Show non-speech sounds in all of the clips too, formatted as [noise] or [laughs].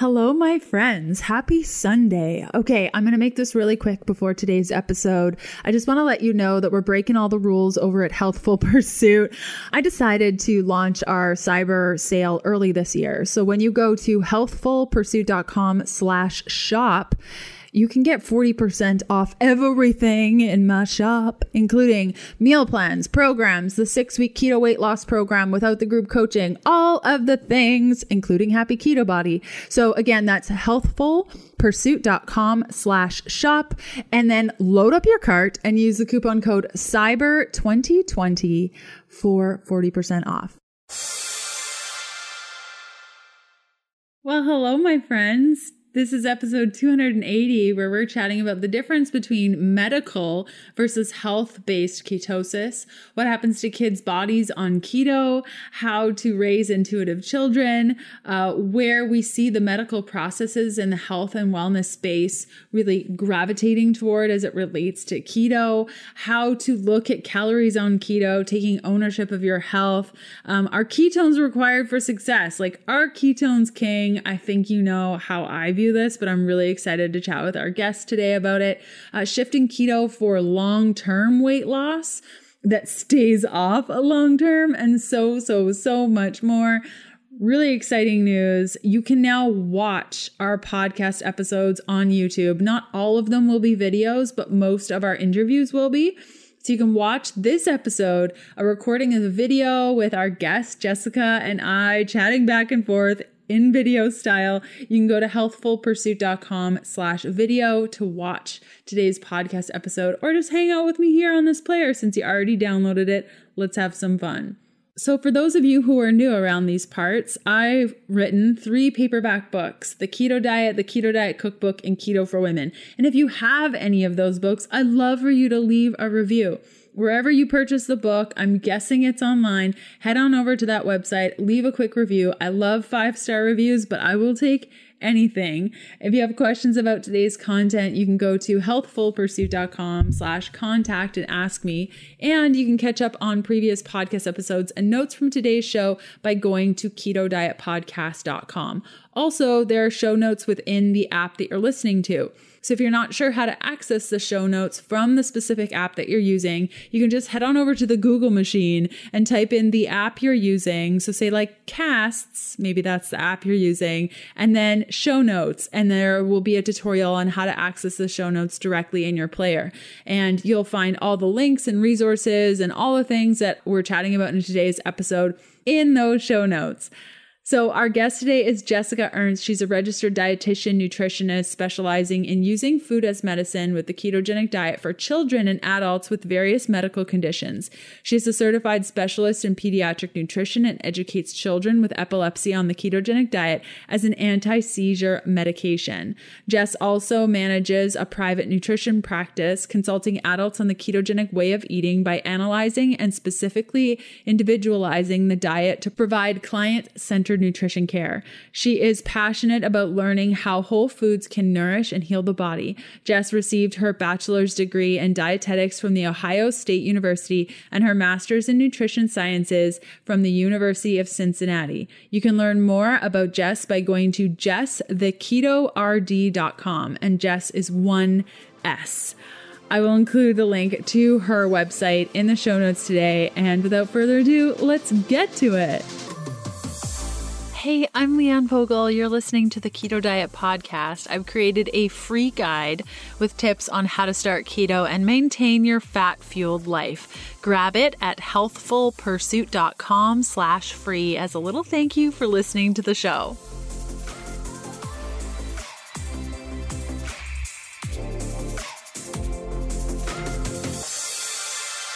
Hello, my friends. Happy Sunday. Okay, I'm going to make this really quick before today's episode. I just want to let you know that we're breaking all the rules over at Healthful [laughs] Pursuit. I decided to launch our cyber sale early this year. So when you go to healthfulpursuit.com slash shop, you can get 40% off everything in my shop, including meal plans, programs, the six week keto weight loss program without the group coaching, all of the things, including Happy Keto Body. So again, that's healthfulpursuit.com slash shop and then load up your cart and use the coupon code CYBER2020 for 40% off. Well, hello, my friends. This is episode 280, where we're chatting about the difference between medical versus health based ketosis, what happens to kids' bodies on keto, how to raise intuitive children, uh, where we see the medical processes in the health and wellness space really gravitating toward as it relates to keto, how to look at calories on keto, taking ownership of your health. Um, are ketones required for success? Like, are ketones king? I think you know how I view this, but I'm really excited to chat with our guest today about it. Uh, shifting keto for long term weight loss that stays off a long term, and so, so, so much more. Really exciting news. You can now watch our podcast episodes on YouTube. Not all of them will be videos, but most of our interviews will be. So you can watch this episode, a recording of the video with our guest, Jessica, and I chatting back and forth in video style. You can go to healthfulpursuit.com slash video to watch today's podcast episode or just hang out with me here on this player since you already downloaded it. Let's have some fun. So, for those of you who are new around these parts, I've written three paperback books The Keto Diet, The Keto Diet Cookbook, and Keto for Women. And if you have any of those books, I'd love for you to leave a review. Wherever you purchase the book, I'm guessing it's online. Head on over to that website, leave a quick review. I love five star reviews, but I will take anything. If you have questions about today's content, you can go to healthfulpursuit.com slash contact and ask me. And you can catch up on previous podcast episodes and notes from today's show by going to ketodietpodcast.com. Also, there are show notes within the app that you're listening to. So if you're not sure how to access the show notes from the specific app that you're using, you can just head on over to the Google machine and type in the app you're using. So say like casts, maybe that's the app you're using, and then show notes. And there will be a tutorial on how to access the show notes directly in your player. And you'll find all the links and resources and all the things that we're chatting about in today's episode in those show notes. So, our guest today is Jessica Ernst. She's a registered dietitian, nutritionist specializing in using food as medicine with the ketogenic diet for children and adults with various medical conditions. She's a certified specialist in pediatric nutrition and educates children with epilepsy on the ketogenic diet as an anti seizure medication. Jess also manages a private nutrition practice, consulting adults on the ketogenic way of eating by analyzing and specifically individualizing the diet to provide client centered nutrition care. She is passionate about learning how whole foods can nourish and heal the body. Jess received her bachelor's degree in dietetics from the Ohio State University and her master's in nutrition sciences from the University of Cincinnati. You can learn more about Jess by going to jesstheketord.com and Jess is one S. I will include the link to her website in the show notes today. And without further ado, let's get to it. Hey, I'm Leanne Vogel. You're listening to the Keto Diet Podcast. I've created a free guide with tips on how to start keto and maintain your fat-fueled life. Grab it at healthfulpursuit.com slash free as a little thank you for listening to the show.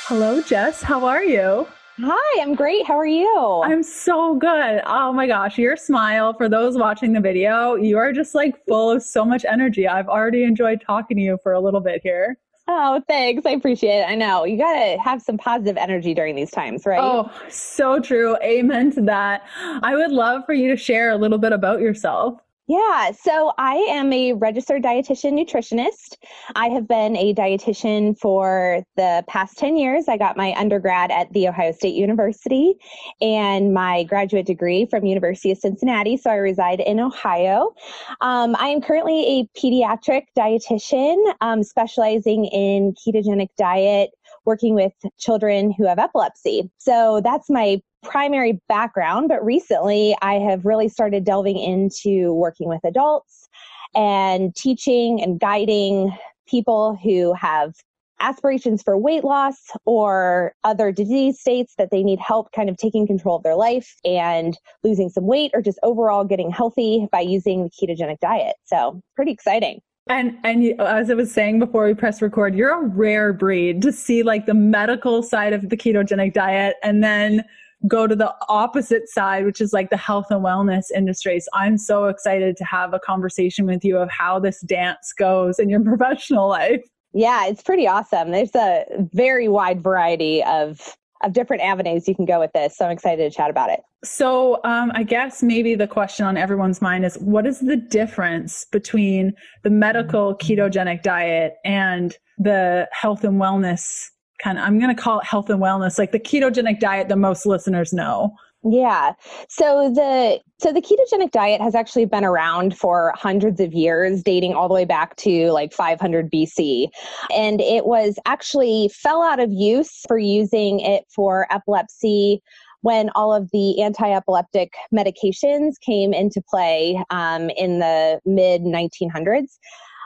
Hello, Jess. How are you? Hi, I'm great. How are you? I'm so good. Oh my gosh, your smile for those watching the video, you are just like full of so much energy. I've already enjoyed talking to you for a little bit here. Oh, thanks. I appreciate it. I know you got to have some positive energy during these times, right? Oh, so true. Amen to that. I would love for you to share a little bit about yourself. Yeah, so I am a registered dietitian nutritionist. I have been a dietitian for the past 10 years. I got my undergrad at The Ohio State University and my graduate degree from University of Cincinnati. So I reside in Ohio. Um, I am currently a pediatric dietitian um, specializing in ketogenic diet, working with children who have epilepsy. So that's my primary background, but recently I have really started delving into working with adults and teaching and guiding people who have aspirations for weight loss or other disease states that they need help kind of taking control of their life and losing some weight or just overall getting healthy by using the ketogenic diet. So, pretty exciting. And and as I was saying before we press record, you're a rare breed to see like the medical side of the ketogenic diet and then go to the opposite side, which is like the health and wellness industry. So I'm so excited to have a conversation with you of how this dance goes in your [laughs] professional life. Yeah, it's pretty awesome. There's a very wide variety of of different avenues you can go with this. So I'm excited to chat about it. So um, I guess maybe the question on everyone's mind is what is the difference between the medical ketogenic diet and the health and wellness kind of i'm going to call it health and wellness like the ketogenic diet that most listeners know yeah. So the so the ketogenic diet has actually been around for hundreds of years, dating all the way back to like 500 BC. And it was actually fell out of use for using it for epilepsy when all of the anti-epileptic medications came into play um, in the mid 1900s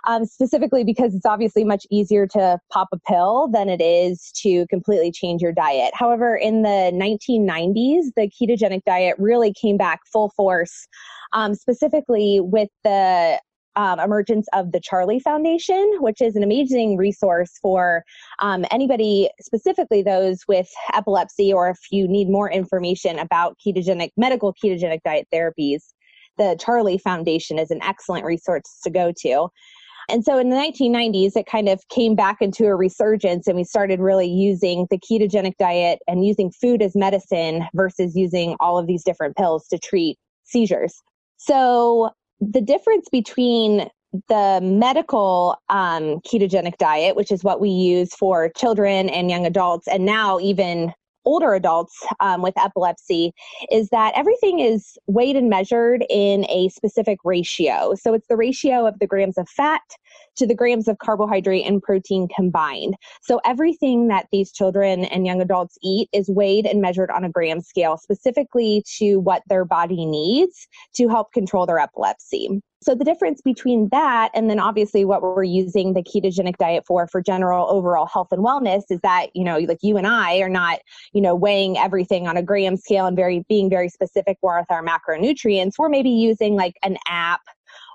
um, specifically because it's obviously much easier to pop a pill than it is to completely change your diet. However, in the 1990s, the ketogenic diet really came back full force, um, specifically with the um, emergence of the Charlie Foundation, which is an amazing resource for um, anybody, specifically those with epilepsy, or if you need more information about ketogenic, medical ketogenic diet therapies. The Charlie Foundation is an excellent resource to go to. And so in the 1990s, it kind of came back into a resurgence, and we started really using the ketogenic diet and using food as medicine versus using all of these different pills to treat seizures. So the difference between the medical um, ketogenic diet, which is what we use for children and young adults, and now even older adults um, with epilepsy is that everything is weighed and measured in a specific ratio. So it's the ratio of the grams of fat to the grams of carbohydrate and protein combined. So everything that these children and young adults eat is weighed and measured on a gram scale, specifically to what their body needs to help control their epilepsy. So the difference between that and then obviously what we're using the ketogenic diet for for general overall health and wellness is that, you know, like you and I are not, you know, weighing everything on a gram scale and very being very specific with our macronutrients. We're maybe using like an app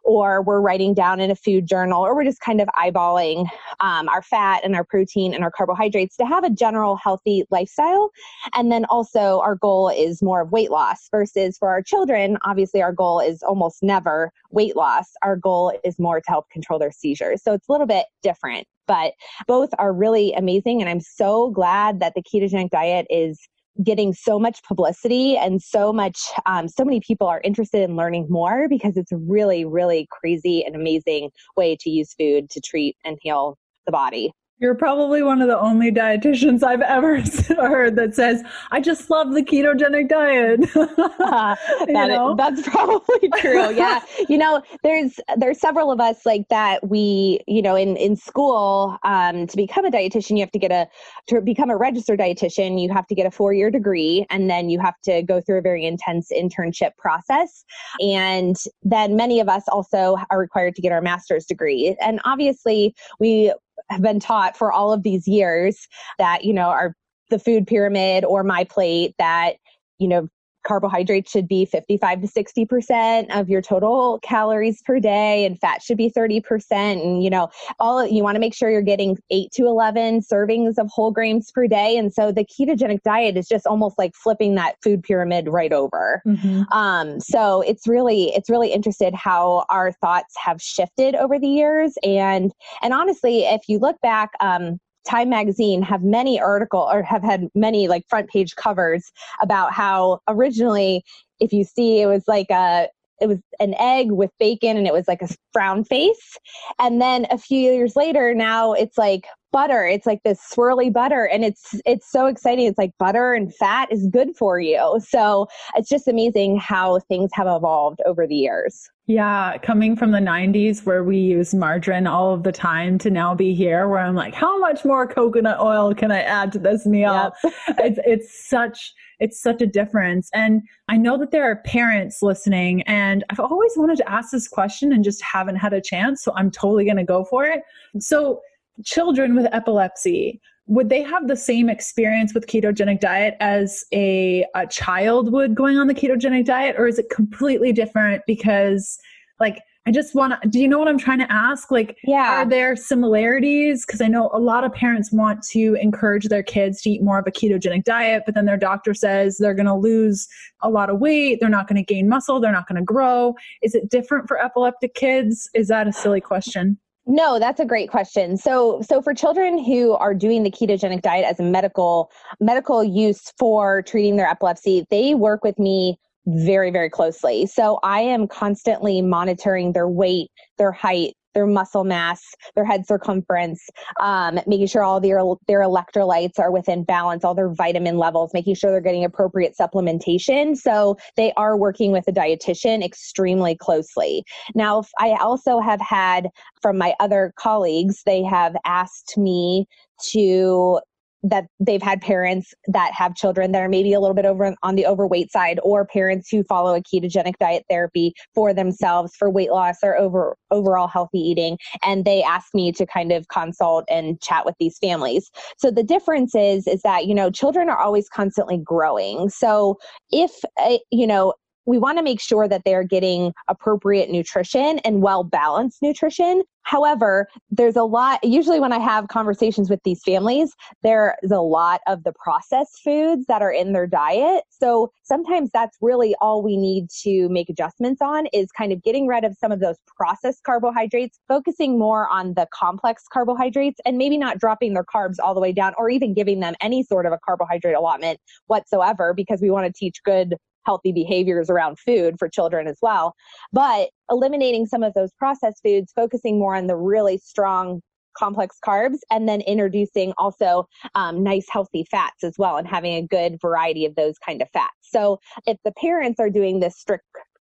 or we're writing down in a food journal, or we're just kind of eyeballing um, our fat and our protein and our carbohydrates to have a general healthy lifestyle. And then also, our goal is more of weight loss versus for our children, obviously, our goal is almost never weight loss. Our goal is more to help control their seizures. So it's a little bit different but both are really amazing. And I'm so glad that the ketogenic diet is getting so much publicity and so much um, so many people are interested in learning more because it's really really crazy and amazing way to use food to treat and heal the body you're probably one of the only dietitians I've ever [laughs] heard that says, I just love the ketogenic diet. [laughs] uh, that is, that's probably [laughs] true. Yeah. you know, there's there's several of us like that we, you know, in, in school, um, to become a dietitian, you have to get a to become a registered dietitian, you have to get a four-year degree and then you have to go through a very intense internship process. And then many of us also are required to get our master's degree. And obviously we have been taught for all of these years that, you know, are the food pyramid or my plate that, you know, carbohydrates should be 55 to 60% of your total calories per day and fat should be 30% and you know all you want to make sure you're getting 8 to 11 servings of whole grains per day. And so the ketogenic diet is just almost like flipping that food pyramid right over. Mm-hmm. um, so it's really it's really interested how our thoughts have shifted over the years. And and honestly if you look back um, Time Magazine have many article or have had many like front page covers about how originally, if you see, it was like a it was an egg with bacon and it was like a frown face. And then a few years later, now it's like butter. It's like this swirly butter and it's it's so exciting. It's like butter and fat is good for you. So it's just amazing how things have evolved over the years. Yeah, coming from the 90s where we use margarine all of the time to now be here where I'm like, how much more coconut oil can I add to this meal? [laughs] It's it's such it's such a difference. And I know that there are parents listening and I've always wanted to ask this question and just haven't had a chance, so I'm totally going to go for it. So, children with epilepsy, would they have the same experience with ketogenic diet as a, a child would going on the ketogenic diet? Or is it completely different because like i just want to do you know what i'm trying to ask? Like yeah. are there similarities? Because i know a lot of parents want to encourage their kids to eat more of a ketogenic diet but then their doctor says they're going to lose a lot of weight they're not going to gain muscle they're not going to grow. Is it different for epileptic kids? Is that a silly question no, that's a great question. So, so for children who are doing the ketogenic diet as a medical medical use for treating their epilepsy, they work with me very very closely. So, I am constantly monitoring their weight, their height, their muscle mass, their head circumference, um, making sure all their their electrolytes are within balance, all their vitamin levels, making sure they're getting appropriate supplementation. So they are working with a dietitian extremely closely. Now, I also have had from my other colleagues, they have asked me to that they've had parents that have children that are maybe a little bit over on the overweight side or parents who follow a ketogenic diet therapy for themselves for weight loss or over overall healthy eating. And they ask me to kind of consult and chat with these families. So the difference is is that you know children are always constantly growing. So if uh, you know we want to make sure that they're getting appropriate nutrition and well balanced nutrition. However, there's a lot, usually when I have conversations with these families, there's a lot of the processed foods that are in their diet. So sometimes that's really all we need to make adjustments on is kind of getting rid of some of those processed carbohydrates, focusing more on the complex carbohydrates, and maybe not dropping their carbs all the way down or even giving them any sort of a carbohydrate allotment whatsoever because we want to teach good healthy behaviors around food for children as well. But eliminating some of those processed foods, focusing more on the really strong complex carbs and then introducing also um, nice healthy fats as well and having a good variety of those kind of fats so if the parents are doing this strict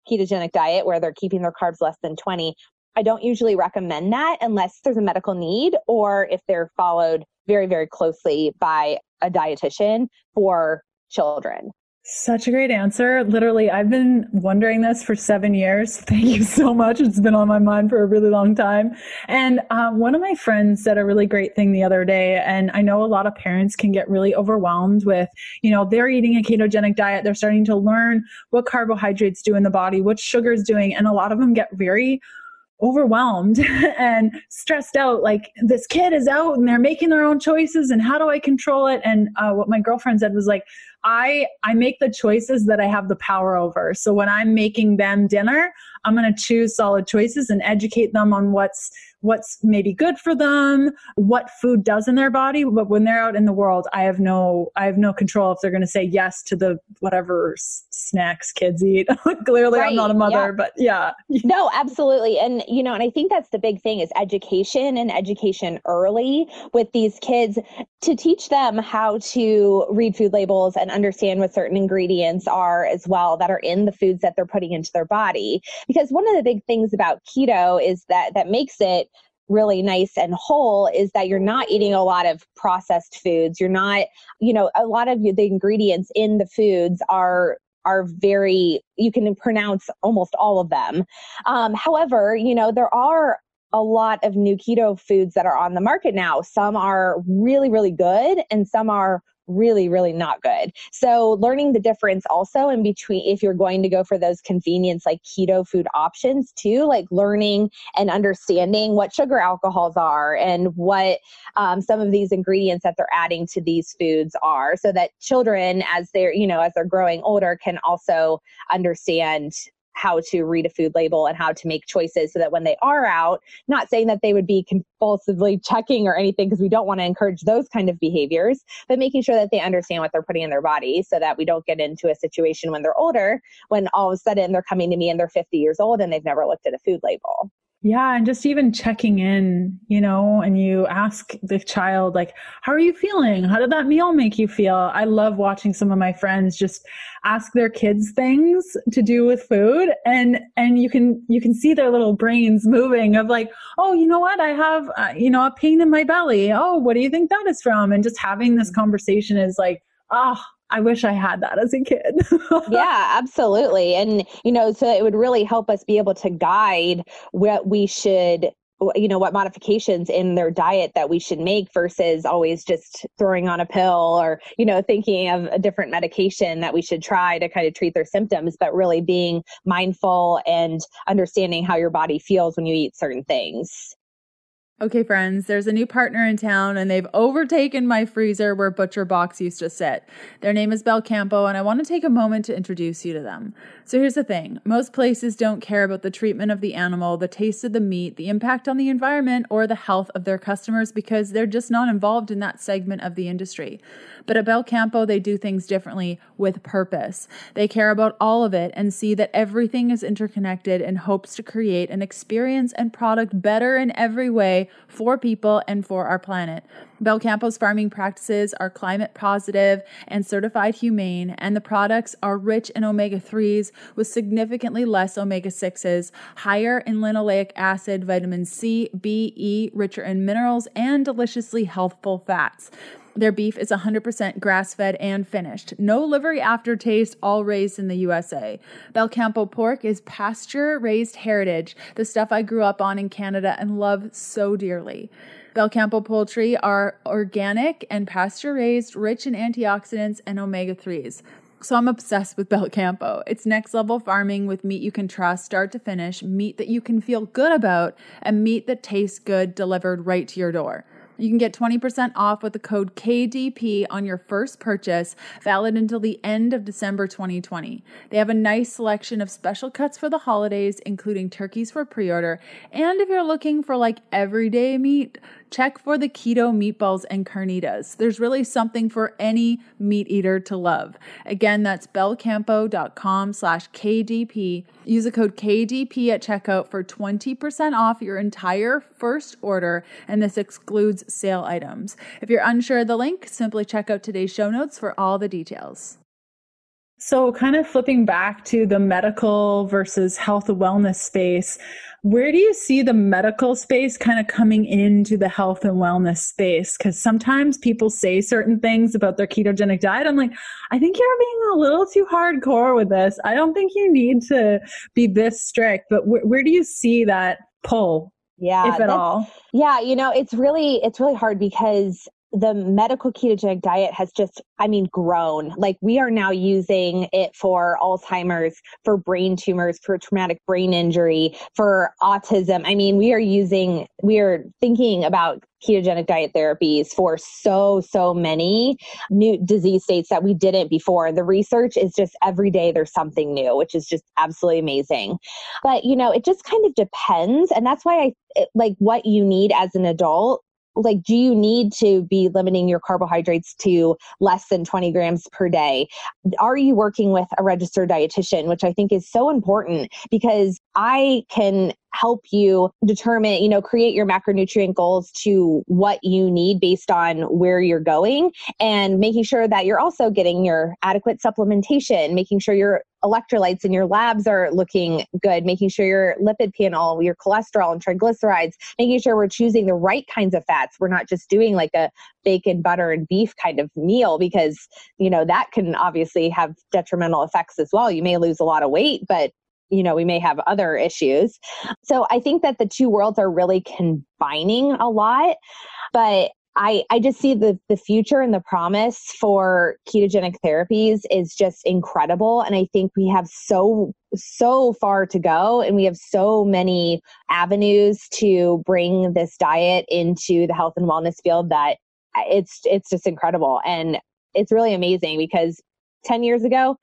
ketogenic diet where they're keeping their carbs less than 20 i don't usually recommend that unless there's a medical need or if they're followed very very closely by a dietitian for children such a great answer. Literally, I've been wondering this for seven years. [laughs] Thank you so much. It's been on my mind for a really long time. And um, one of my friends said a really great thing the other day. And I know a lot of parents can get really overwhelmed with, you know, they're eating a ketogenic diet. They're starting to learn what carbohydrates do in the body, what sugar is doing. And a lot of them get very overwhelmed [laughs] and stressed out like this kid is out and they're making their own choices and how do i control it and uh, what my girlfriend said was like I I make the choices that I have the power over. So when I'm making them dinner, I'm going to choose solid choices and educate them on what's what's maybe good for them, what food does in their body. But when they're out in the world, I have no I have no control if they're going to say yes to the whatever s- snacks kids eat. [laughs] Clearly, right. I'm not a mother, yeah. but yeah. [laughs] no, absolutely, and you know, and I think that's the big thing is education and education early with these kids to teach them how to read food labels and understand what certain ingredients are as well that are in the foods that they're putting into their body because one of the big things about keto is that that makes it really nice and whole is that you're not eating a lot of processed foods. You're not you know a lot of the ingredients in the foods are are very you can pronounce almost all of them. Um, however you know there are a lot of new keto foods that are on the market now. Some are really really good and some are really, really not good. So, learning the difference also in between if you're going to go for those convenience like keto food options too, like learning and understanding what sugar alcohols are and what um, some of these ingredients that they're adding to these foods are, so that children, as they're, you know, as they're growing older, can also understand how to read a food label and how to make choices so that when they are out, not saying that they would be compulsively checking or anything because we don't want to encourage those kind of behaviors, but making sure that they understand what they're putting in their body so that we don't get into a situation when they're older, when all of a sudden they're coming to me and they're 50 years old and they've never looked at a food label. Yeah, and just even checking in, you know, and you ask the child like, "How are you feeling? How did that meal make you feel?" I love watching some of my friends just ask their kids things to do with food and and you can you can see their little brains moving of like, "Oh, you know what? I have uh, you know, a pain in my belly. Oh, what do you think that is from?" And just having this conversation is like, "Ah, oh, I wish I had that as a kid. [laughs] yeah, absolutely. And, you know, so it would really help us be able to guide what we should you know what modifications in their diet that we should make versus always just throwing on a pill or you know thinking of a different medication that we should try to kind of treat their symptoms but really being mindful and understanding how your body feels when you eat certain things Okay, friends, there's a new partner in town and they've overtaken my freezer where Butcher Box used to sit. Their name is Belcampo, and I want to take a moment to introduce you to them. So here's the thing most places don't care about the treatment of the animal, the taste of the meat, the impact on the environment, or the health of their customers because they're just not involved in that segment of the industry. But at Belcampo, they do things differently with purpose. They care about all of it and see that everything is interconnected and hopes to create an experience and product better in every way for people and for our planet. Belcampo's farming practices are climate positive and certified humane, and the products are rich in omega 3s with significantly less omega 6s, higher in linoleic acid, vitamin C, B, E, richer in minerals, and deliciously healthful fats. Their beef is 100% grass fed and finished. No livery aftertaste, all raised in the USA. Belcampo pork is pasture raised heritage, the stuff I grew up on in Canada and love so dearly. Belcampo poultry are organic and pasture raised, rich in antioxidants and omega 3s. So I'm obsessed with Belcampo. It's next level farming with meat you can trust start to finish, meat that you can feel good about, and meat that tastes good delivered right to your door. You can get 20% off with the code KDP on your first purchase, valid until the end of December 2020. They have a nice selection of special cuts for the holidays, including turkeys for pre order. And if you're looking for like everyday meat, check for the keto meatballs and carnitas. There's really something for any meat eater to love. Again, that's belcampo.com slash KDP. Use the code KDP at checkout for 20% off your entire first order, and this excludes sale items. If you're unsure of the link, simply check out today's show notes for all the details. So, kind of flipping back to the medical versus health and wellness space, where do you see the medical space kind of coming into the health and wellness space? Because sometimes people say certain things about their ketogenic diet. I'm like, I think you're being a little too hardcore with this. I don't think you need to be this strict. But wh- where do you see that pull yeah if at all yeah you know it's really it's really hard because the medical ketogenic diet has just, I mean, grown. Like we are now using it for Alzheimer's, for brain tumors, for traumatic brain injury, for autism. I mean, we are using, we are thinking about ketogenic diet therapies for so, so many new disease states that we didn't before. The research is just every day there's something new, which is just absolutely amazing. But, you know, it just kind of depends. And that's why I like what you need as an adult like do you need to be limiting your carbohydrates to less than 20 grams per day? Are you working with a registered dietitian which i think is so important because i can help you determine, you know, create your macronutrient goals to what you need based on where you're going and making sure that you're also getting your adequate supplementation, making sure your electrolytes in your labs are looking good, making sure your lipid panel, your cholesterol and triglycerides, making sure we're choosing the right kinds of fats. We're not just doing like a bacon, butter, and beef kind of meal because, you know, that can obviously have detrimental effects as well. You may lose a lot of weight, but you know, we may have other issues. So I think that the two worlds are really combining a lot. But I, I just see the, the future and the promise for ketogenic therapies is just incredible. And I think we have so, so far to go and we have so many avenues to bring this diet into the health and wellness field that it's, it's just incredible. And it's really amazing because 10 years ago,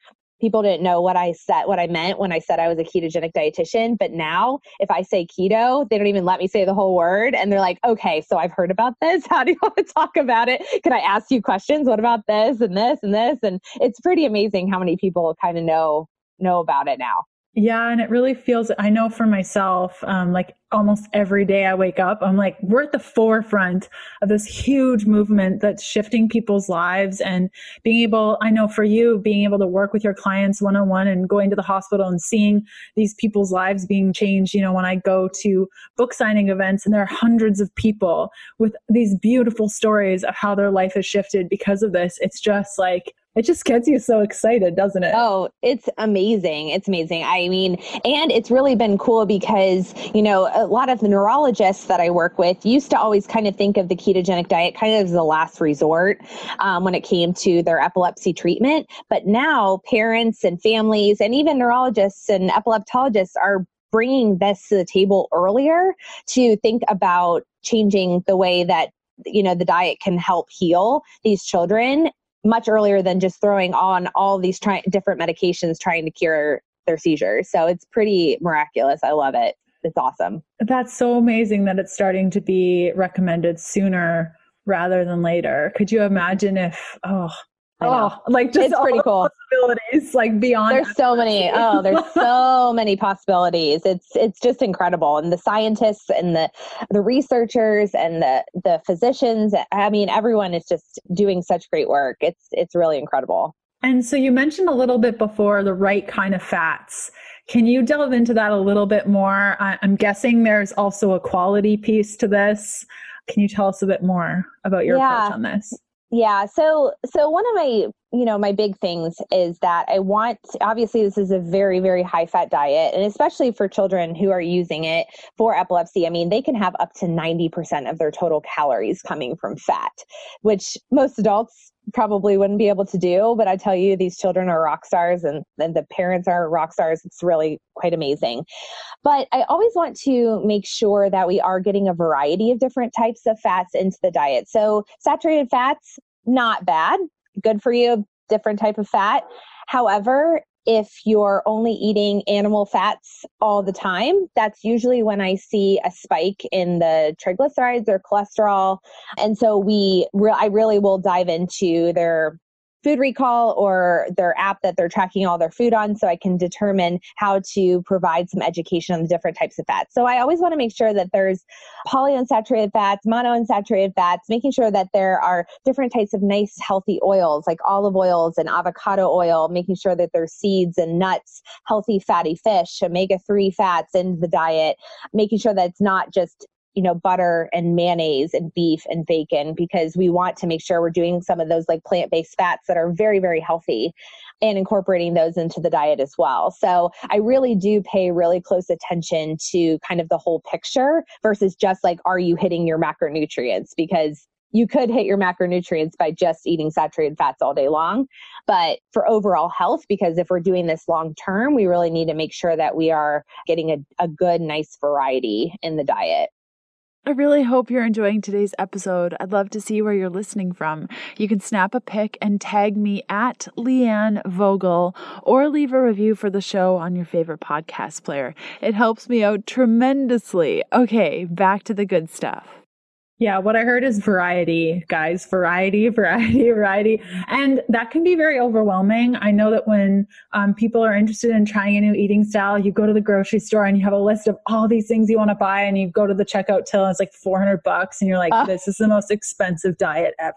people didn't know what I said, what I meant when I said I was a ketogenic dietitian. But now, if I say keto, they don't even let me say the whole word. And they're like, okay, so I've heard about this. [laughs] How do you want to talk about it? Can I ask you questions? What about this and this and this? And it's pretty amazing how many people kind of know know about it now. Yeah, and it really feels, I know for myself, um, like almost every day I wake up, I'm like, we're at the forefront of this huge movement that's shifting people's lives and being able, I know for you, being able to work with your clients one on one and going to the hospital and seeing these people's lives being changed. You know, when I go to book signing events and there are hundreds of people with these beautiful stories of how their life has shifted because of this, it's just like, it just gets you so excited, doesn't it? Oh, it's amazing. It's amazing. I mean, and it's really been cool because, you know, a lot of the neurologists that I work with used to always kind of think of the ketogenic diet kind of as the last resort um, when it came to their epilepsy treatment. But now parents and families and even neurologists and epileptologists are bringing this to the table earlier to think about changing the way that you know the diet can help heal these children much earlier than just throwing on all these try- different medications trying to cure their seizures. So it's pretty miraculous. I love it. It's awesome. That's so amazing that it's starting to be recommended sooner rather than later. Could you imagine if, oh, Oh, like just it's pretty cool. Possibilities like beyond. There's so many. Oh, there's [laughs] so many possibilities. It's it's just incredible, and the scientists and the the researchers and the the physicians. I mean, everyone is just doing such great work. It's it's really incredible. And so you mentioned a little bit before the right kind of fats. Can you delve into that a little bit more? I'm guessing there's also a quality piece to this. Can you tell us a bit more about your yeah. approach on this? Yeah. So, so one of my, you know, my big things is that I want, obviously, this is a very, very high fat diet, and especially for children who are using it for epilepsy. I mean, they can have up to 90% of their total calories coming from fat, which most adults probably wouldn't be able to do. But I tell you, these children are rock stars and, and the parents are rock stars. It's really quite amazing. But I always want to make sure that we are getting a variety of different types of fats into the diet. So saturated fats, not bad, good for you, different type of fat. However, if you're only eating animal fats all the time, that's usually when I see a spike in the triglycerides or cholesterol. And so we, re- I really will dive into their food recall or their app that they're tracking all their food on so I can determine how to provide some education on the different types of fats. So I always want to make sure that there's polyunsaturated fats, monounsaturated fats, making sure that there are different types of nice healthy oils like olive oils and avocado oil, making sure that there's seeds and nuts, healthy fatty fish, omega 3 fats in the diet, making sure that it's not just you know, butter and mayonnaise and beef and bacon because we want to make sure we're doing some of those like plant based fats that are very, very healthy and incorporating those into the diet as well. So I really do pay really close attention to kind of the whole picture versus just like, are you hitting your macronutrients? Because you could hit your macronutrients by just eating saturated fats all day long. But for overall health, because if we're doing this long term, we really need to make sure that we are getting a, a good, nice variety in the diet. I really hope you're enjoying today's episode. I'd love to see where you're listening from. You can snap a pic and tag me at Leanne Vogel or leave a review for the show on your favorite podcast player. It helps me out tremendously. Okay, back to the good stuff. Yeah, what I heard is variety, guys. Variety, [laughs] variety, variety. And that can be very overwhelming. I know that when um, people are interested in trying a new eating style, you go to the grocery store and you have a list of all these things you want to buy, and you go to the checkout till and it's like 400 bucks, and you're like, uh, this is the most expensive diet ever.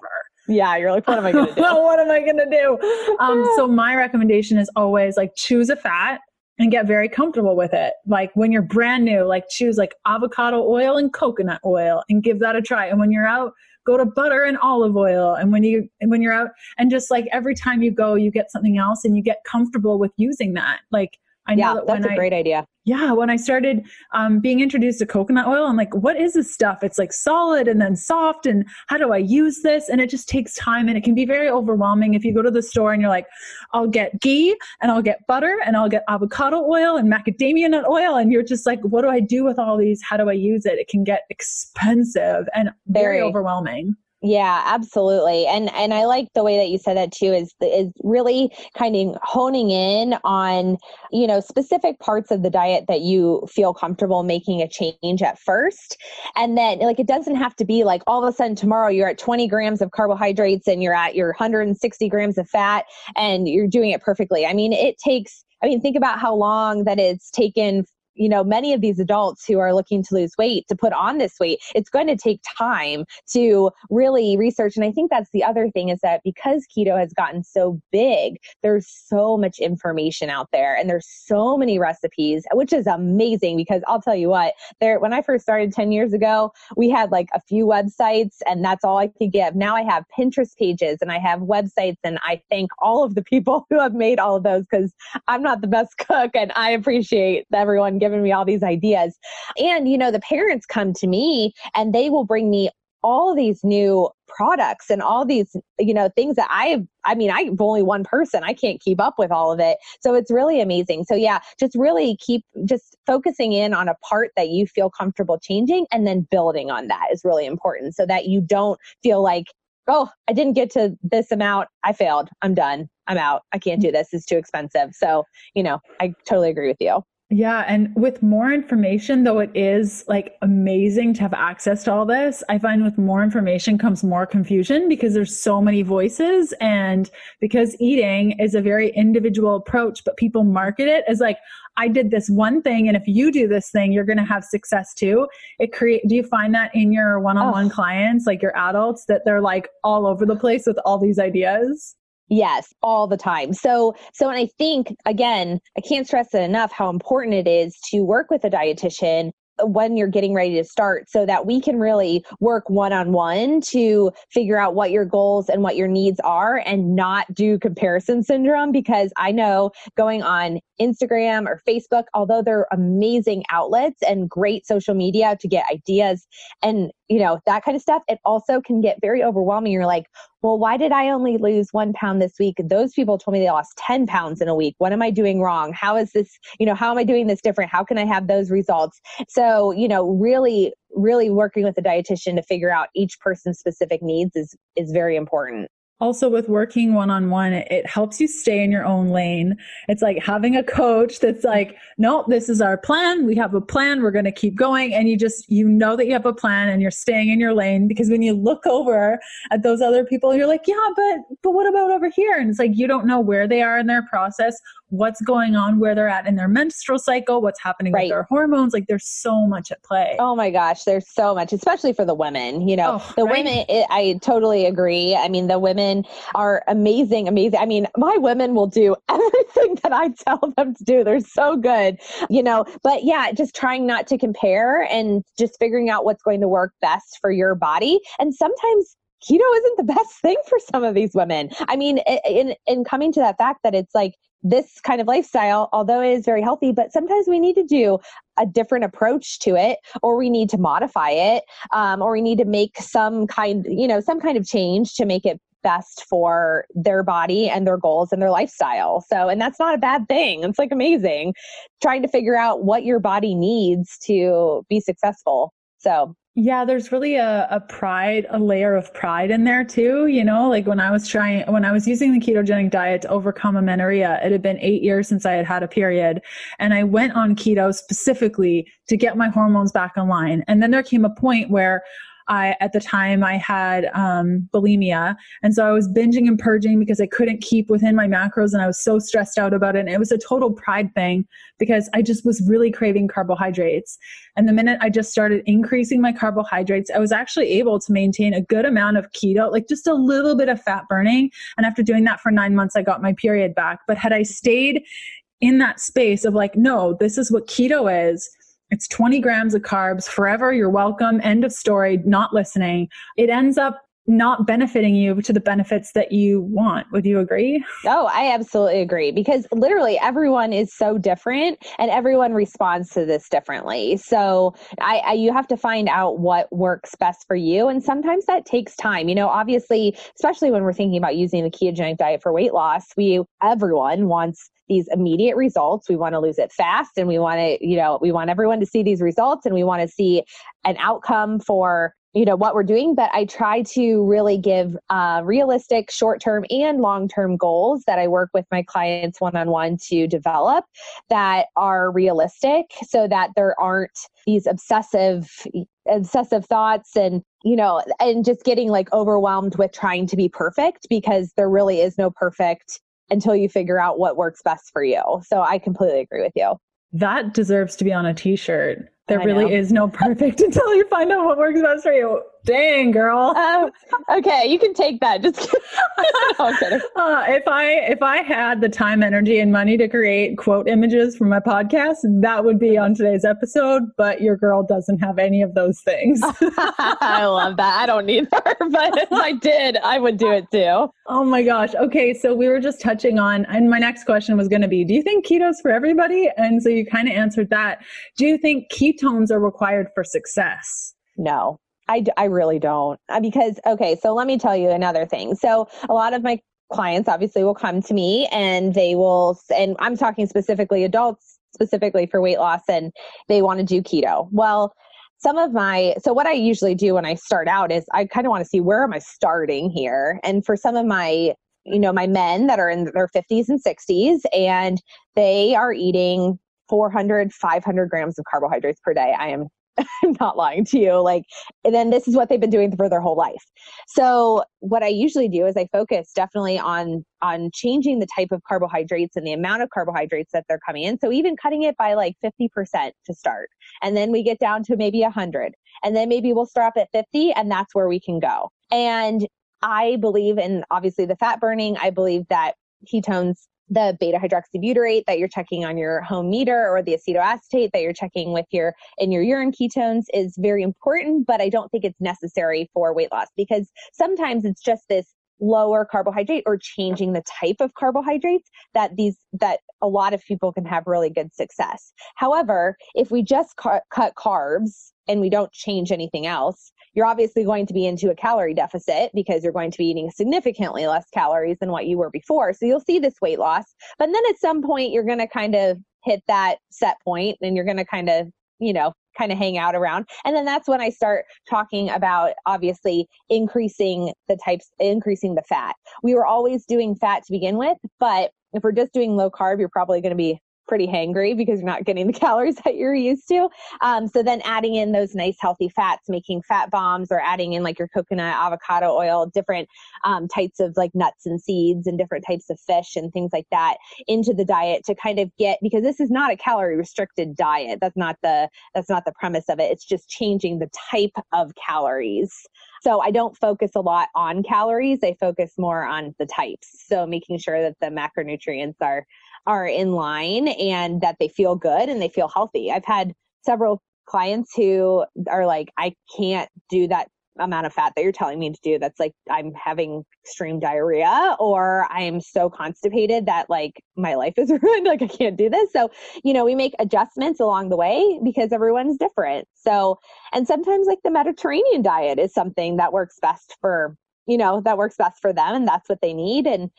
Yeah, you're like, what am I going [laughs] to do? what am I going to do? Um, so, [laughs] my recommendation is always like choose a fat and get very comfortable with it. Like when you're brand new, like choose like avocado oil and coconut oil and give that a try. And when you're out, go to butter and olive oil. And when you when you're out and just like every time you go, you get something else and you get comfortable with using that. Like I know yeah, that that's a I, great idea. Yeah, when I started um, being introduced to coconut oil, I'm like, what is this stuff? It's like solid and then soft, and how do I use this? And it just takes time, and it can be very overwhelming if you go to the store and you're like, I'll get ghee and I'll get butter and I'll get avocado oil and macadamia nut oil, and you're just like, what do I do with all these? How do I use it? It can get expensive and very, very overwhelming. Yeah, absolutely. And and I like the way that you said that too is is really kind of honing in on, you know, specific parts of the diet that you feel comfortable making a change at first. And then like it doesn't have to be like all of a sudden tomorrow you're at 20 grams of carbohydrates and you're at your 160 grams of fat and you're doing it perfectly. I mean, it takes I mean, think about how long that it's taken you know many of these adults who are looking to lose weight to put on this weight it's going to take time to really research. And i think that's the other thing is that because keto has gotten so big there's so much information out there and there's so many recipes which is amazing because i'll tell you what there when i first started 10 years ago we had like a few websites and that's all i could give. Now i have pinterest pages and i have websites and i thank all of the people [laughs] who have made all of those because i'm not the best cook and i appreciate everyone giving me all these ideas. And, you know, the parents come to me and they will bring me all these new products and all these you know things that i i mean i'm only one person. I can't keep up with all of it. So it's really amazing. So yeah just really keep just focusing in on a part that you feel comfortable changing and then building on that is really important so that you don't feel like oh i didn't get to this amount. I failed. I'm done. I'm out. I can't do mm-hmm. this. It's too expensive. So you know i totally agree with you yeah. And with more information, though it is like amazing to have access to all this, I find with more information comes more confusion because there's so many voices. And because eating is a very individual approach, but people market it as like, I did this one thing, and if you do this thing, you're going to have success too. It create. Do you find that in your one-on-one oh. clients, like your adults, that they're like all over the place with all these ideas? Yes, all the time. So, so, and I think again, I can't stress it enough how important it is to work with a dietitian when you're getting ready to start so that we can really work one on one to figure out what your goals and what your needs are and not do comparison syndrome because I know going on Instagram or Facebook, although they're amazing outlets and great social media to get ideas and you know that kind of stuff, it also can get very overwhelming. You're like, well, why did I only lose one pound this week? Those people told me they lost 10 pounds in a week. What am I doing wrong? How is this, you know, how am I doing this different? How can I have those results? So, you know, really, really working with a dietitian to figure out each person's specific needs is is very important. Also with working one-on-one it, helps you stay in your own lane. It's like having a coach that's like no this is our plan. We have a plan. We're going to keep going. And you just you know that you have a plan and you're staying in your lane because when you look over at those other people you're like yeah but but what about over here? And it's like you don't know where they are in their process what's going on, where they're at in their menstrual cycle, what's happening right. with their hormones. Like there's so much at play. Oh my gosh, there's so much, especially for the women. You know, oh, the right? women, it, I totally agree. I mean, the women are amazing, amazing. I mean, my women will do [laughs] everything that I tell them to do. They're so good, you know, but yeah, just trying not to compare and just figuring out what's going to work best for your body. And sometimes keto isn't the [laughs] best thing for some of these women. I mean, in in coming to that fact that it's like this kind of lifestyle, although it is very healthy, but sometimes we need to do a different approach to it, or we need to modify it, um, or we need to make some kind, you know, some kind of change to make it best for their body and their goals and their lifestyle. So, and that's not a bad thing. It's like amazing trying to figure out what your body needs to be successful. So, yeah, there's really a, a pride, a layer of pride in there too. You know, like when I was trying, when I was using the ketogenic diet to overcome amenorrhea, it had been eight years since I had had a period. And I went on keto specifically to get my hormones back online. And then there came a point where I at the time I had um, bulimia, and so I was binging and purging because I couldn't keep within my macros, and I was so stressed out about it. And it was a total pride thing because I just was really craving carbohydrates. And the minute I just started increasing my carbohydrates, I was actually able to maintain a good amount of keto, like just a little bit of fat burning. And after doing that for nine months, I got my period back. But had I stayed in that space of like, no, this is what keto is it's 20 grams of carbs forever. You're welcome. End of story. Not listening. It ends up not benefiting you to the benefits that you want. Would you agree? Oh, I absolutely agree because literally everyone is so different and everyone responds to this differently. So I, I, you have to find out what works best for you. And sometimes that takes time. You know, obviously, especially when we're thinking about using the ketogenic diet for weight loss, we everyone wants these immediate results. We want to lose it fast and we want to, you know, we want everyone to see these results and we want to see an outcome for you know what we're doing but i try to really give uh, realistic short-term and long-term goals that i work with my clients one-on-one to develop that are realistic so that there aren't these obsessive obsessive thoughts and you know and just getting like overwhelmed with trying to be perfect because there really is no perfect until you figure out what works best for you. So i completely agree with you. That deserves to be on a t-shirt there really is no [laughs] perfect until you find out what works best for you. Dang, girl. Uh, [laughs] okay, you can take that. Just [laughs] no, [laughs] uh, if I if I had the time, energy, and money to create quote images for my podcast, that would be on today's episode. But your girl doesn't have any of those things. I love that. I don't need her, but if I did, I would do it too. Oh my gosh. Okay, so we were just touching on, and my next question was going to be, do you think keto's for everybody? And so you kind of answered that. Do you think ketones are required for success? No. I, I really don't uh, because okay so let me tell you another thing. So a lot of my clients obviously will come to me and they will and i'm talking specifically adults specifically for weight loss and they want to do keto. Well some of my so what i usually do when i start out is i kind of want to see where am i starting here? And for some of my you know my men that are in their 50s and 60s and they are eating 400 500 grams of carbohydrates per day. I am [laughs] I'm not lying to you. Like, and then this is what they've been doing for their whole life. So what I usually do is I focus definitely on on changing the type of carbohydrates and the amount of carbohydrates that they're coming in. So even cutting it by like 50% to start. And then we get down to maybe 100. And then maybe we'll start at 50 and that's where we can go. And I believe in obviously the fat burning. I believe that ketones the beta hydroxybutyrate that you're checking on your home meter or the acetoacetate that you're checking with your in your urine ketones is very important but i don't think it's necessary for weight loss because sometimes it's just this lower carbohydrate or changing the type of carbohydrates that these that a lot of people can have really good success. However if we just cut carbs and we don't change anything else you're obviously going to be into a calorie deficit because you're going to be eating significantly less calories than what you were before. So you'll see this weight loss. But then at some point, you're going to kind of hit that set point and you're going to kind of, you know, kind of hang out around. And then that's when I start talking about obviously increasing the types, increasing the fat. We were always doing fat to begin with, but if we're just doing low carb, you're probably going to be pretty hangry because you're not getting the [laughs] calories that you're used to. Um, so then adding in those nice healthy fats, making fat bombs, or adding in like your coconut, avocado oil, different um, types of like nuts and seeds, and different types of fish and things like that into the diet to kind of get because this is not a calorie restricted diet. That's not the that's not the premise of it. It's just changing the type of calories. So I don't focus a lot on calories. I focus more on the types. So making sure that the macronutrients are are in line and that they feel good and they feel healthy. I've had several clients who are like, I can't do that amount of fat that you're telling me to do. That's like, I'm having extreme diarrhea or I'm so constipated that like my life is [laughs] ruined. Like, I can't do this. So, you know, we make adjustments along the way because everyone's different. So, and sometimes like the Mediterranean diet is something that works best for, you know, that works best for them and that's what they need. And,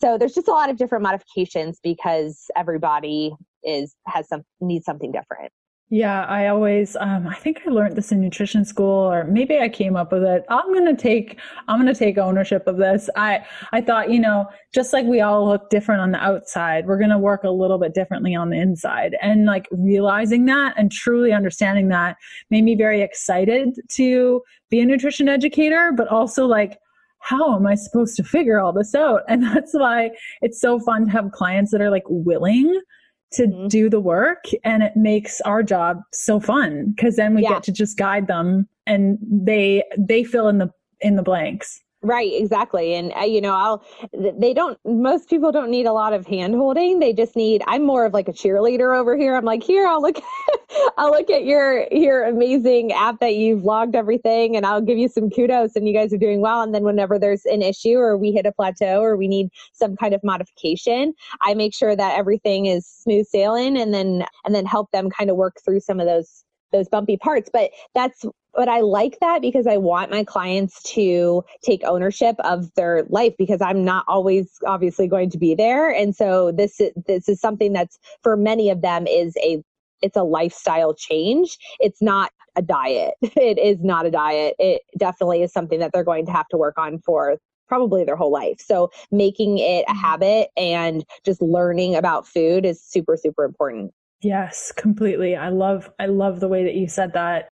so there's just a lot of different modifications because everybody is has some needs something different. Yeah, I always um, I think I learned this in nutrition school or maybe I came up with it. I'm to take I'm to take ownership of this. I I thought, you know, just like we all look different on the outside, we're to work a little bit differently on the inside. And like realizing that and truly understanding that made me very excited to be a nutrition educator, but also like how am I supposed to figure all this out? And [laughs] that's why it's so fun to have clients that are like willing to mm-hmm. do the work and it makes our job so fun because then we yeah. get to just guide them and they they fill in the in the blanks Right, exactly. And uh, you know, I'll they don't most people don't need a lot of hand holding. They just need I'm more of like a cheerleader over here. I'm like, "Here, I'll look [laughs] I'll look at your your amazing app that you've logged everything and I'll give you some kudos and you guys are doing well." And then whenever there's an issue or we hit a plateau or we need some kind of modification, I make sure that everything is smooth sailing and then and then help them kind of work through some of those those bumpy parts but that's but I like that because I want my clients to take ownership of their life because I'm not always obviously going to be there and so this this is something that's for many of them is a it's a lifestyle change. It's not a diet. [laughs] It is not a diet. It definitely is something that they're going to have to work on for probably their whole life. So making it a mm-hmm. habit and just learning about food is super super important. Yes, completely. I love I love the way that you said that.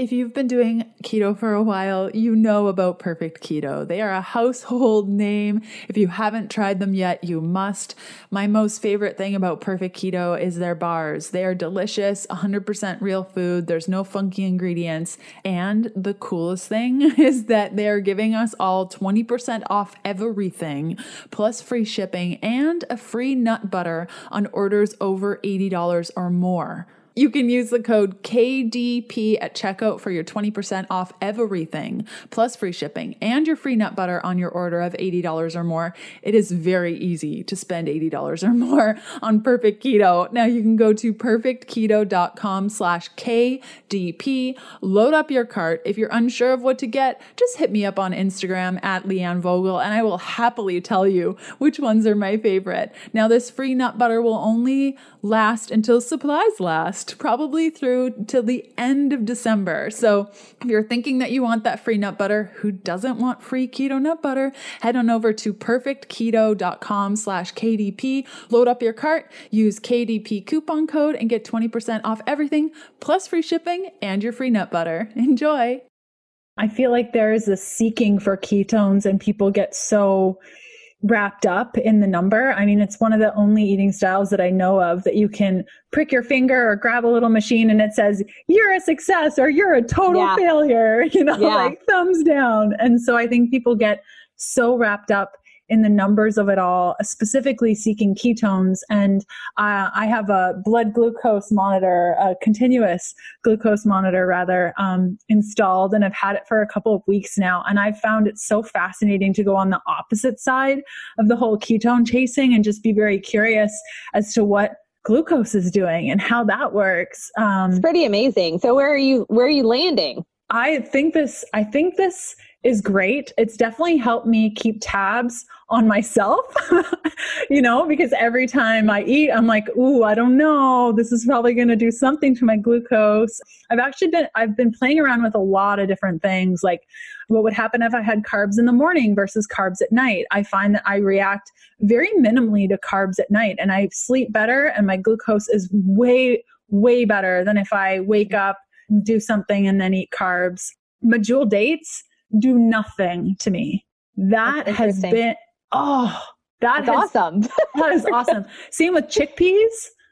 If you've been doing keto for a while, you know about Perfect Keto. They are a household name. If you haven't tried them yet, you must. My most favorite thing about Perfect Keto is their bars. They are delicious, 100% real food. There's no funky ingredients. And the coolest thing [laughs] is that they are giving us all 20% off everything, plus free shipping and a free nut butter on orders over $80 or more. You can use the code KDP at checkout for your 20% off everything, plus free shipping and your free nut butter on your order of $80 or more. It is very easy to spend $80 or [laughs] more on Perfect Keto. Now you can go to perfectketo.com slash KDP, load up your cart. If you're unsure of what to get, just hit me up on Instagram at Leanne Vogel and I will happily tell you which ones are my favorite. Now this free nut butter will only last until supplies last probably through till the end of December. So if you're thinking that you want that free nut butter, who doesn't want free keto nut butter? Head on over to perfectketo.com slash KDP, load up your cart, use KDP coupon code and get 20% off everything, plus free shipping and your free nut butter. Enjoy. I feel like there is a seeking for ketones and people get so wrapped up in the number. I mean, it's one of the only eating styles that I know of that you can prick your finger or grab a little machine and it says, you're a success or you're a total yeah. failure, [laughs] you know, yeah. like thumbs down. And so I think people get so wrapped up in the numbers of it all, specifically seeking ketones. And uh, I have a blood glucose monitor, a continuous glucose monitor rather, um, installed, and I've had it for a couple of weeks now. And I've found it so fascinating to go on the opposite side of the whole ketone chasing and just be very curious as to what glucose is doing and how that works. Um, it's pretty amazing. So where are you? Where are you landing? I think this. I think this is great. It's definitely helped me keep tabs on myself, [laughs] you know, because every time I eat, I'm like, ooh, I don't know. This is probably going to do something to my glucose. I've actually been, I've been playing around with a lot of different things, like what would happen if I had carbs in the morning versus carbs at night. I find that I react very minimally to carbs at night and I sleep better and my glucose is way, way better than if I wake up, do something, and then eat carbs. Medjool dates, do nothing to me. That has been oh, that That's has, awesome. [laughs] that is awesome. Same with chickpeas.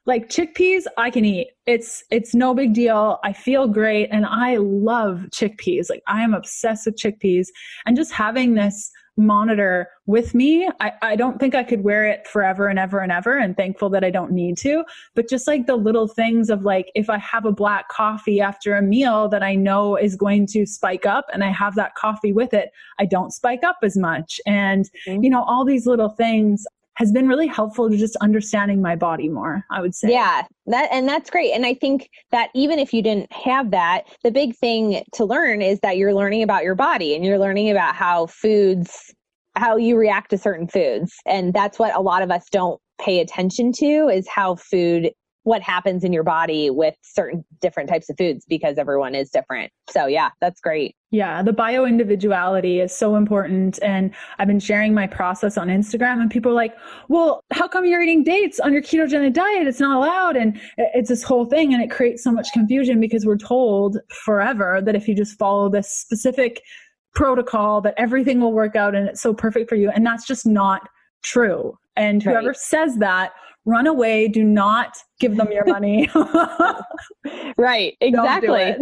Like chickpeas, I can eat. It's it's no big deal. I feel great, and I love chickpeas. Like I am obsessed with chickpeas, and just having this monitor with me. I, I don't think I could wear it forever and ever and ever and thankful that I don't need to. But just like the little things of like if I have a black coffee after a meal that I know is going to spike up and I have that coffee with it, I don't spike up as much. And, mm-hmm. you know, all these little things has been really helpful to just understanding my body more i would say yeah that and that's great and i think that even if you didn't have that the big thing to learn is that you're learning about your body and you're learning about how foods how you react to certain foods and that's what a lot of us don't pay attention to is how food what happens in your body with certain different types of foods because everyone is different. So yeah, that's great. Yeah, the bio individuality is so important. And I've been sharing my process on Instagram, and people are like, well, how come you're eating dates on your ketogenic diet? It's not allowed. And it's this whole thing. And it creates so much confusion because we're told forever that if you just follow this specific protocol, that everything will work out and it's so perfect for you. And that's just not true. And whoever right. says that run away. Do not give them your money. [laughs] right. Exactly.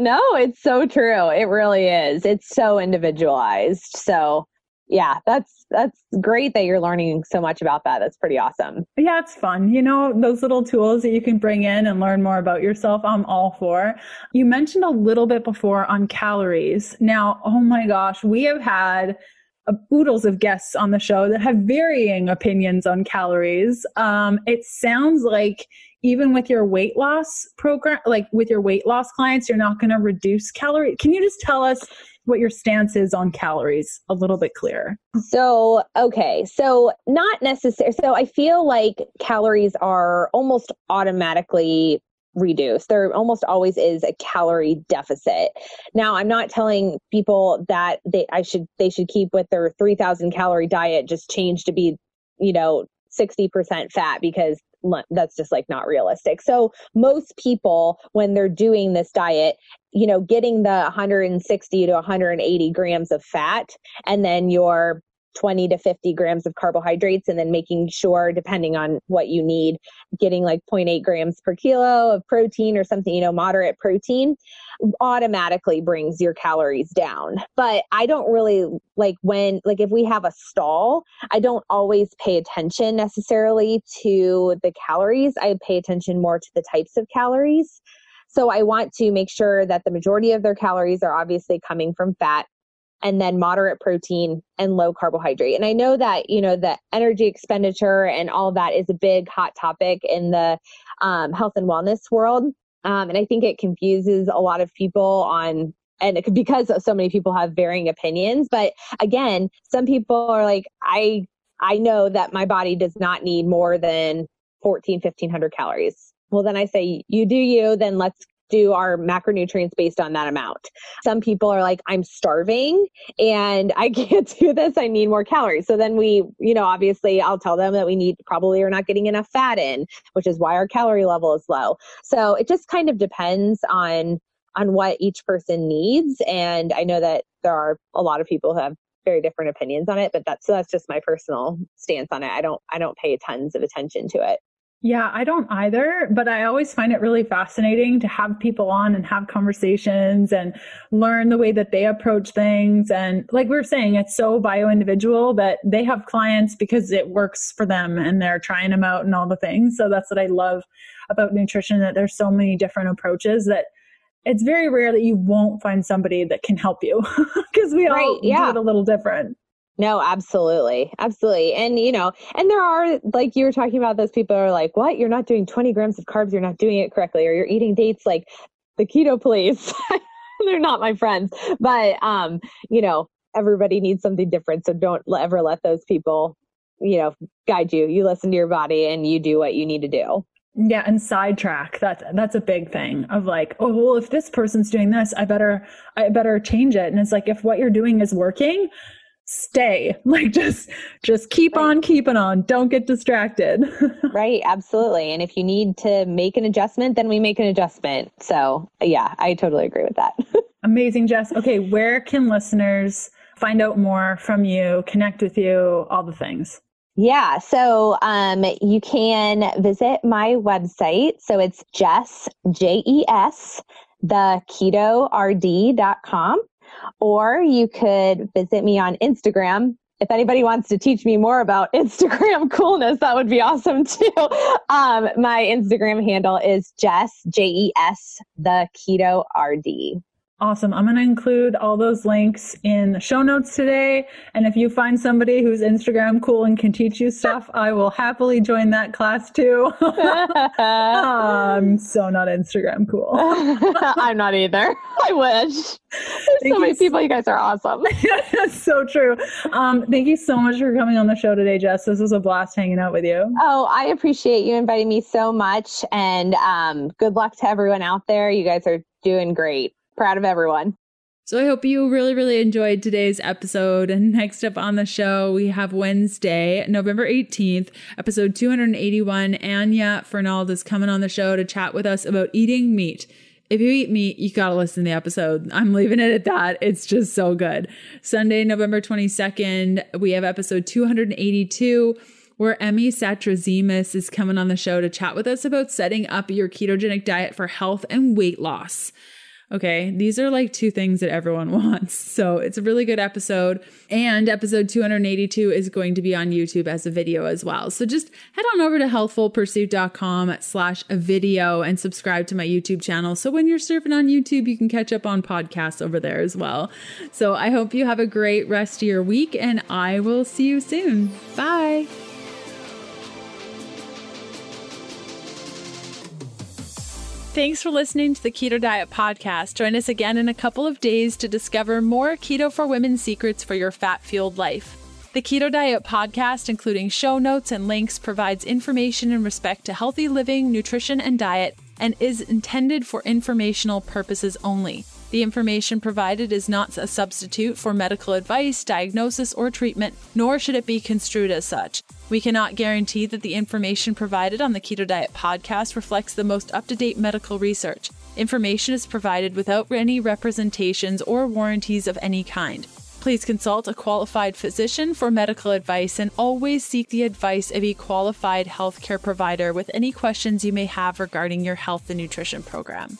No, it's so true. It really is. It's so individualized. So yeah, that's that's great that you're learning so much about that. That's pretty awesome. Yeah, it's fun. You know, those little tools that you can bring in and learn more about yourself, I'm all for. You mentioned a little bit before on calories. Now, oh my gosh, we have had oodles of guests on the show that have varying opinions on calories. Um, it sounds like even with your weight loss program, like with your weight loss clients, you're not going to reduce calories. Can you just tell us what your stance is on calories a little bit clearer? So, okay. So, not necessary. So, I feel like calories are almost automatically reduce. There almost always is a calorie deficit. Now, I'm not telling people that they I should they should keep with their 3000 calorie diet just change to be, you know, 60% fat because that's just like not realistic. So most people when they're doing this diet, you know, getting the 160 to 180 grams of fat and then your 20 to 50 grams of carbohydrates and then making sure depending on what you need getting like 0.8 grams per kilo of protein or something you know moderate protein automatically brings your calories down. But i don't really like when like if we have a stall i don't always pay attention necessarily to the calories. I pay attention more to the types of calories. So I want to make sure that the majority of their calories are obviously coming from fat and then moderate protein and low carbohydrate. And I know that, you know, the energy expenditure and all that is a big hot topic in the um, health and wellness world. Um, and I think it confuses a lot of people on and it, because so many people have varying opinions but again some people are like i i know that my body does not need more than 14 1500 calories well then i say you do you then let's do our macronutrients based on that amount. Some people are like, I'm starving and I [laughs] can't do this. I need more calories. So then we, you know, obviously I'll tell them that we need probably are not getting enough fat in, which is why our calorie level is low. So it just kind of depends on on what each person needs. And I know that there are a lot of people who have very different opinions on it, but that's so that's just my personal stance on it. I don't I don't pay tons of attention to it. Yeah, I don't either, but I always find it really fascinating to have people on and have conversations and learn the way that they approach things. And like we are saying, it's so bio individual that they have clients because it works for them and they're trying them out and all the things. So that's what I love about nutrition that there's so many different approaches that it's very rare that you won't find somebody that can help you [laughs] because we right, all yeah. do it a little different. No, absolutely. Absolutely. And, you know, and there are, like you were talking about, those people are like, what? You're not doing 20 grams of carbs. You're not doing it correctly. Or you're eating dates like the keto police. [laughs] They're not my friends. But, um, you know, everybody needs something different. So don't ever let those people, you know, guide you. You listen to your body and you do what you need to do. Yeah, and sidetrack. That's that's a big thing of like, oh well, if this person's doing this, I better I better change it. And it's like if what you're doing is working, stay. [laughs] Like just just keep right. on keeping on. Don't get distracted. [laughs] Right absolutely. And if you need to make an adjustment then we make an adjustment. So yeah i totally agree with that. [laughs] Amazing Jes. Okay where can listeners find out more from you connect with you all the things? Yeah, so um, you can visit my website. So it's Jes, J E S, the keto rd.com or you could visit me on Instagram. If anybody wants to teach me more about [laughs] Instagram coolness, that would be awesome too. Um, my Instagram handle is Jes, J E S, the keto RD. Awesome. I'm going to include all those links in the show notes today. And if you find somebody who's Instagram cool and can teach you stuff, I will happily join that class too. [laughs] I'm so not Instagram cool. [laughs] I'm not either. I wish. There's so many people. You guys are awesome. That's [laughs] so true. Um, thank you so much for coming on the show today, Jes. This was a blast hanging out with you. Oh, I appreciate you inviting me so much. And um, good luck to everyone out there. You guys are doing great proud of everyone. So I hope you really, really enjoyed today's episode. And [laughs] next up on the show, we have Wednesday, November 18th, episode 281. Anya Fernald is coming on the show to chat with us about eating meat. If you eat meat, you gotta listen to the episode. I'm leaving it at that. It's just so good. Sunday, November 22nd, we have episode 282 where Emmy Satrazemis is coming on the show to chat with us about setting up your ketogenic diet for health and weight loss. Okay, these are like two things that everyone [laughs] wants. So it's a really good episode. And episode 282 is going to be on YouTube as a video as well. So just head on over to healthfulpursuit.com slash video and subscribe to my YouTube channel. So when you're surfing on YouTube, you can catch up on podcasts over there as well. So I hope you have a great rest of your week and I will see you soon. Bye. Thanks for listening to the Keto Diet Podcast. Join us again in a couple of days to discover more Keto for Women secrets for your fat fueled life. The Keto Diet Podcast, including show notes and links, provides information in respect to healthy living, nutrition, and diet and is intended for informational purposes only. The information provided is not a substitute for medical advice, diagnosis, or treatment, nor should it be construed as such. We cannot guarantee that the information provided on the Keto Diet podcast reflects the most up to date medical research. Information is provided without any representations or warranties of any kind. Please consult a qualified physician for medical advice and always seek the advice of a qualified healthcare provider with any questions you may have regarding your health and nutrition program.